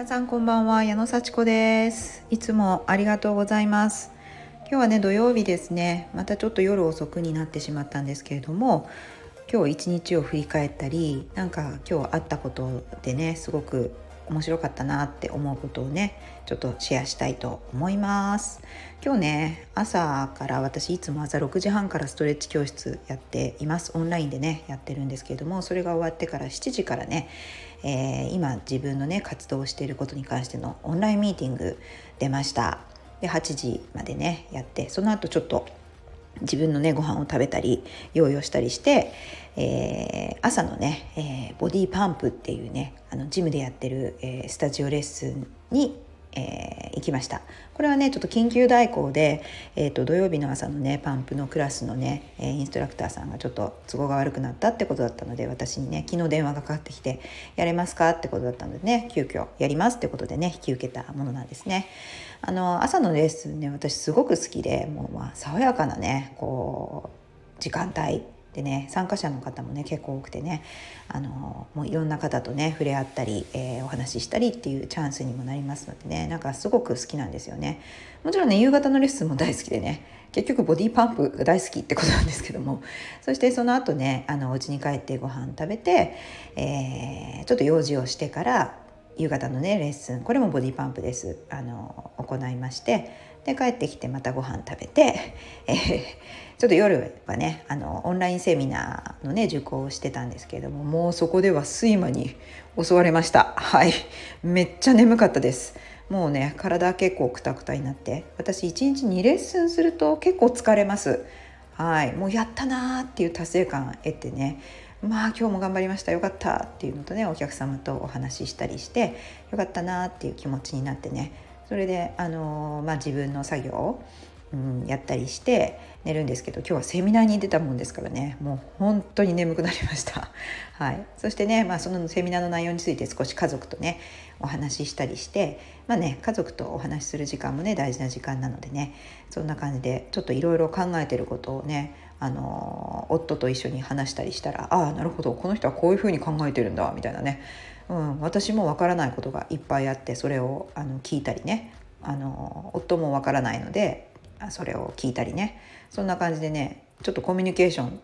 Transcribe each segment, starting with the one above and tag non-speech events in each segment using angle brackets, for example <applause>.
皆さんこんばんは矢野幸子です。いつもありがとうございます。今日はね土曜日ですね。またちょっと夜遅くになってしまったんですけれども今日一日を振り返ったりなんか今日あったことでねすごく面白かったなって思うことをねちょっとシェアしたいと思います。今日ね朝から私いつも朝6時半からストレッチ教室やっています。オンラインでねやってるんですけれどもそれが終わってから7時からね、えー、今自分のね活動をしていることに関してのオンラインミーティング出ました。で8時までねやってその後ちょっと自分のねご飯を食べたり用意をしたりして、えー、朝のね、えー、ボディパンプっていうねあのジムでやってる、えー、スタジオレッスンにえー、行きましたこれはねちょっと緊急代行で、えーと、土曜日の朝のねパンプのクラスのね、えインストラクターさんがちょっと都合が悪くなったってことだったので私にね昨日電話がかかってきて「やれますか?」ってことだったのでね急遽やりますってことでね引き受けたものなんですね。あの朝のレッスンね私すごく好きでもうまあ爽やかなねこう時間帯でね参加者の方もね結構多くてねあのもういろんな方とね触れ合ったり、えー、お話ししたりっていうチャンスにもなりますのでねなんかすごく好きなんですよね。もちろんね夕方のレッスンも大好きでね結局ボディパンプが大好きってことなんですけどもそしてその後ねあのお家に帰ってご飯食べて、えー、ちょっと用事をしてから夕方のねレッスンこれもボディパンプです。あの行いましてで帰ってきてまたご飯食べて、えーちょっと夜はねあのオンラインセミナーのね受講をしてたんですけれどももうそこでは睡魔に襲われました。はい。めっちゃ眠かったです。もうね体結構くたくたになって私1日2レッスンすると結構疲れます。はい。もうやったなーっていう達成感得てねまあ今日も頑張りました。よかったっていうのとねお客様とお話ししたりしてよかったなっていう気持ちになってねそれであの、まあ、自分の作業うん、やったりして寝るんですけど今日はセミナーに出たもんですからね。もう本当に眠くなりました、<laughs> はい、そしてね、まあ、そのセミナーの内容について少し家族とねお話ししたりしてまあね家族とお話しする時間もね大事な時間なのでねそんな感じでちょっといろいろ考えてることをねあの夫と一緒に話したりしたらああなるほどこの人はこういうふうに考えてるんだみたいなね、うん、私もわからないことがいっぱいあってそれをあの聞いたりね。あの夫もわからないのでそれを聞いたりね。そんな感じでねちょっとコミュニケーション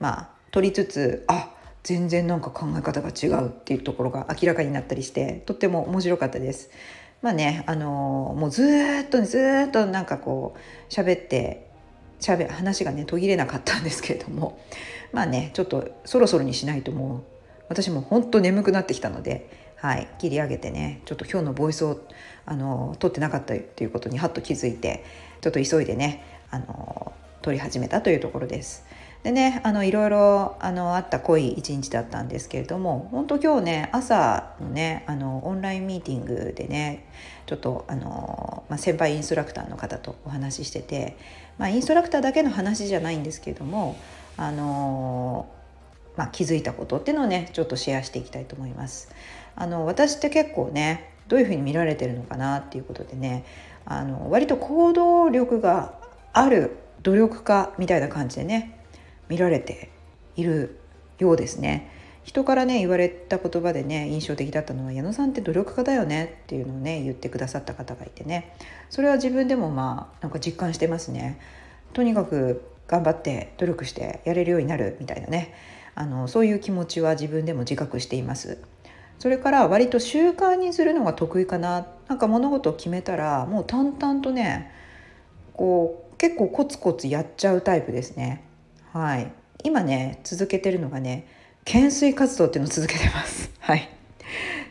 まあ取りつつあ全然なんか考え方が違うっていうところが明らかになったりしてとっても面白かったです。まあねあの、もうずっとずっとなんかこう喋ってしゃべ話がね途切れなかったんですけれども。まあねちょっとそろそろにしないともう私も本当眠くなってきたのではい、切り上げてねちょっと今日のボイスをあの撮ってなかったっていうことにハッと気づいてちょっと急いでねあの撮り始めたというところです。でねあのいろいろあのあった濃い一日だったんですけれども本当今日ね朝のねあのオンラインミーティングでねちょっとあの、まあ、先輩インストラクターの方とお話ししてて、まあ、インストラクターだけの話じゃないんですけれどもあの、まあ、気づいたことっていうのをねちょっとシェアしていきたいと思います。あの私って結構ねどういうふうに見られてるのかなっていうことでねあの割と行動力がある努力家みたいな感じでね見られているようですね。人からね言われた言葉でね印象的だったのは矢野さんって努力家だよねっていうのをね言ってくださった方がいてねそれは自分でもまあなんか実感してますね。とにかく頑張って努力してやれるようになるみたいなねあのそういう気持ちは自分でも自覚しています。それから割と習慣にするのが得意かな。なんか物事を決めたらもう淡々とねこう結構コツコツやっちゃうタイプですね。はい。今ね続けてるのがね懸垂活動っていうのを続けてます。<laughs> はい。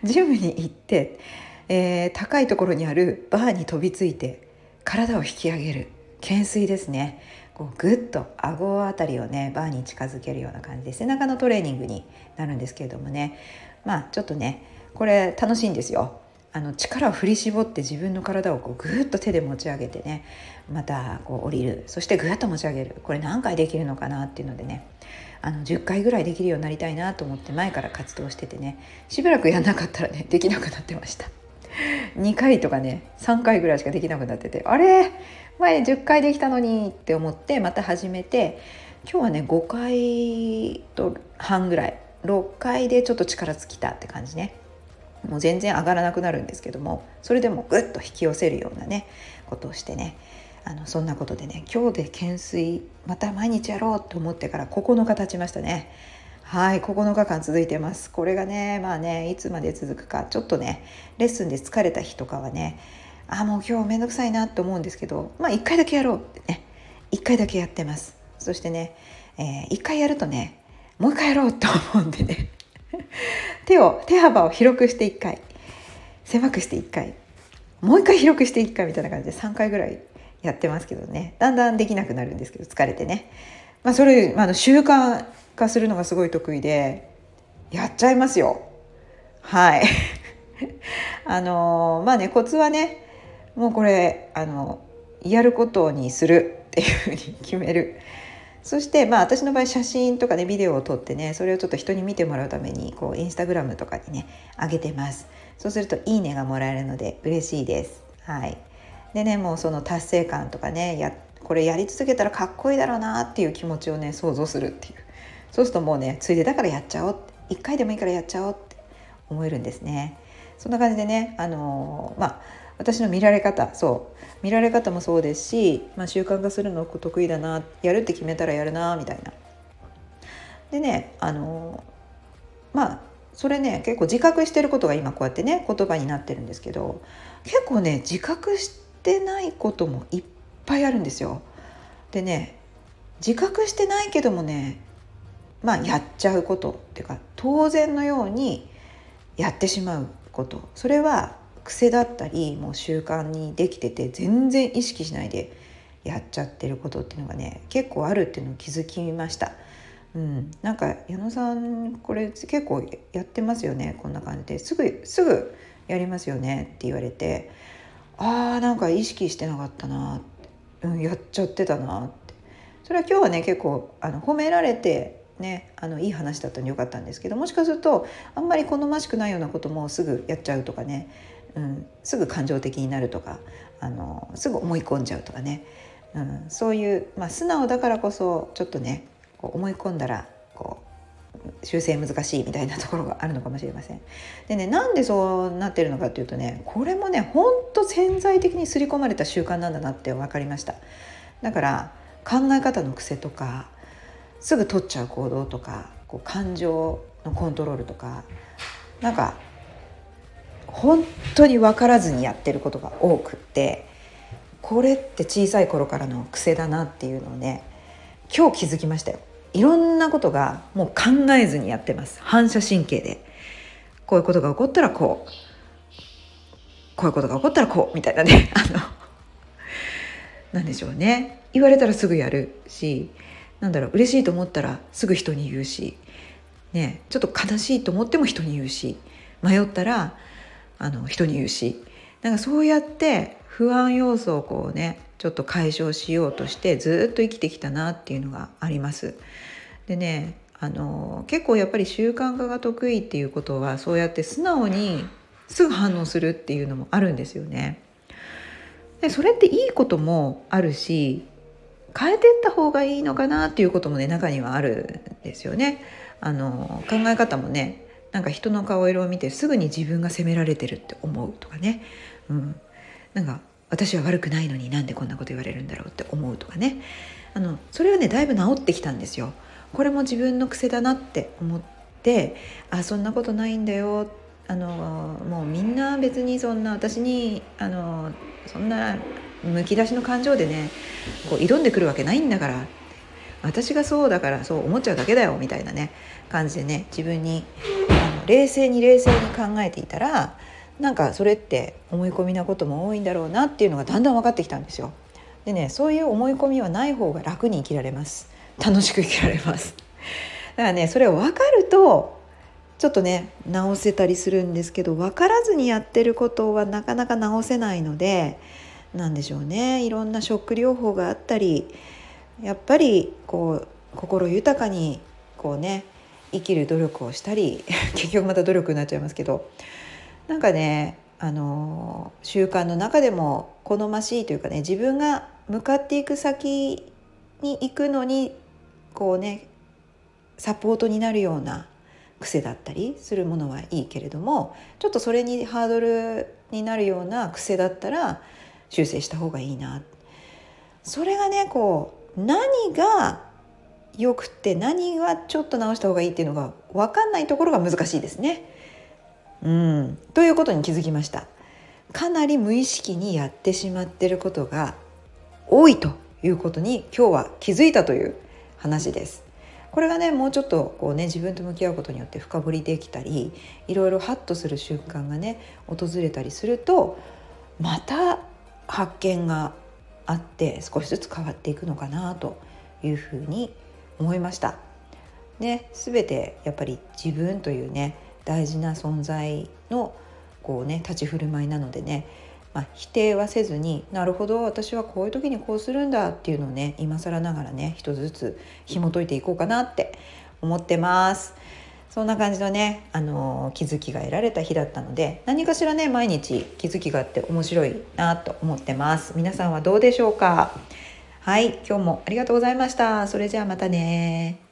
ジムに行って、えー、高いところにあるバーに飛びついて体を引き上げる。懸垂ですね。こうグッと顎あたりをねバーに近づけるような感じで背中のトレーニングになるんですけれどもね。まあちょっとねこれ楽しいんですよ。あの力を振り絞って自分の体をこうぐーっと手で持ち上げてねまたこう降りる。そしてぐーっと持ち上げる。これ何回できるのかなっていうのでね。あの10回ぐらいできるようになりたいなと思って前から活動しててねしばらくやんなかったらねできなくなってました。2回とかね3回ぐらいしかできなくなっててあれ？前10回できたのにって思ってまた始めて今日はね5回と半ぐらい6回でちょっと力尽きたって感じね。もう全然上がらなくなるんですけどもそれでもぐっと引き寄せるようなねことをしてねあのそんなことでね今日で懸垂また毎日やろうと思ってから9日経ちましたねはい9日間続いてますこれがねまあねいつまで続くかちょっとねレッスンで疲れた日とかはねあもう今日めんどくさいなって思うんですけどまあ1回だけやろうってね。1回だけやってます。そしてね、えー、1回やるとねもう1回やろうと思うんでね。<laughs> 手を手幅を広くして1回。狭くして1回。もう1回広くして1回みたいな感じで3回ぐらいやってますけどね。だんだんできなくなるんですけど疲れてね、まあ、それ、まあ、習慣化するのがすごい得意でやっちゃいますよ。はい。<laughs> あのまあねコツはねもうこれあのやることにするっていうふうに決める。そしてまあ私の場合写真とかねビデオを撮ってねそれをちょっと人に見てもらうためにこうインスタグラムとかにね上げてます。そうするといいねがもらえるので嬉しいです。はい。でねもうその達成感とかねやこれやり続けたらかっこいいだろうなっていう気持ちをね想像するっていう。そうするともうねついでだからやっちゃおうって。1回でもいいからやっちゃおうって思えるんですね。そんな感じでねあのー、まあ私の見られ方そう見られ方もそうですし、まあ、習慣化するの得意だなやるって決めたらやるなみたいな。でねあのまあそれね結構自覚してることが今こうやってね言葉になってるんですけど結構ね自覚してないこともいっぱいあるんですよ。でね自覚してないけどもねまあやっちゃうことっていうか当然のようにやってしまうことそれは癖だったりもう習慣にできてて全然意識しないでやっちゃってることっていうのがね結構あるっていうのを気づきました。うん、なんか矢野さんこれ結構やってますよね？こんな感じで。すぐすぐやりますよね？って言われて。あーなんか意識してなかったな。うん、やっちゃってたな。ってそれは今日はね結構あの褒められてねあのいい話だったのでよかったんですけどもしかするとあんまり好ましくないようなこともすぐやっちゃうとかねうん、すぐ感情的になるとかあのすぐ思い込んじゃうとかね、うん、そういう、まあ、素直だからこそちょっとねこう思い込んだらこう修正難しいみたいなところがあるのかもしれません。でねなんでそうなってるのかっていうとねこれもねほんと潜在的に刷り込まれた習慣なんだなって分かりました。だから考え方の癖とかすぐ取っちゃう行動とかこう感情のコントロールとかなんか本当に分からずにやってることが多くってこれって小さい頃からの癖だなっていうのをね今日気づきましたよ。いろんなことがもう考えずにやってます。反射神経で。こういうことが起こったらこう。こういうことが起こったらこう。みたいなね。<laughs> あのなんでしょうね。言われたらすぐやるしなんだろう。嬉しいと思ったらすぐ人に言うしね。ちょっと悲しいと思っても人に言うし迷ったらあの人に言うしなんかそうやって不安要素をこうねちょっと解消しようとしてずっと生きてきたなっていうのがあります。でねあの結構やっぱり習慣化が得意っていうことはそうやって素直にすぐ反応するっていうのもあるんですよね。でそれっていいこともあるし変えてった方がいいのかなっていうこともね中にはあるんですよね。あの考え方もねなんか人の顔色を見てすぐに自分が責められてるって思うとかね、うん、なんか私は悪くないのになんでこんなこと言われるんだろうって思うとかね。あのそれはねだいぶ治ってきたんですよ。これも自分の癖だなって思ってあそんなことないんだよ。あのもうみんな別にそんな私にあのそんなむき出しの感情でねこう挑んでくるわけないんだから。私がそうだからそう思っちゃうだけだよみたいなね感じでね自分にあの冷静に冷静に考えていたらなんかそれって思い込みなことも多いんだろうなっていうのがだんだん分かってきたんですよ。でねそういう思い込みはない方が楽に生きられます。楽しく生きられます。<laughs> だからねそれを分かるとちょっとね直せたりするんですけど分からずにやってることはなかなか直せないので何でしょうね。いろんなショック療法があったりやっぱりこう心豊かにこうね生きる努力をしたり <laughs> 結局また努力になっちゃいますけどなんかねあの習慣の中でも好ましいというかね自分が向かっていく先に行くのにこうねサポートになるような癖だったりするものはいいけれどもちょっとそれにハードルになるような癖だったら修正した方がいいな。それがねこう何がよくて何がちょっと直した方がいいっていうのが分かんないところが難しいですね。うん、ということに気づきました。かなり無意識にやってしまってることが多いということに今日は気づいたという話です。これがねもうちょっとこうね自分と向き合うことによって深掘りできたりいろいろハッとする瞬間がね訪れたりするとまた発見があって少しずつ変わっていくのかなというふうに思いました。ね、全てやっぱり自分というね大事な存在のこうね立ち振る舞いなのでね、まあ、否定はせずになるほど私はこういう時にこうするんだっていうのをね今更ながらね一つずつ紐解いていこうかなって思ってます。そんな感じのね、あのー、気づきが得られた日だったので何かしらね毎日気づきがあって面白いなと思ってます。皆さんはどうでしょうか？はい今日もありがとうございました。それじゃあまたね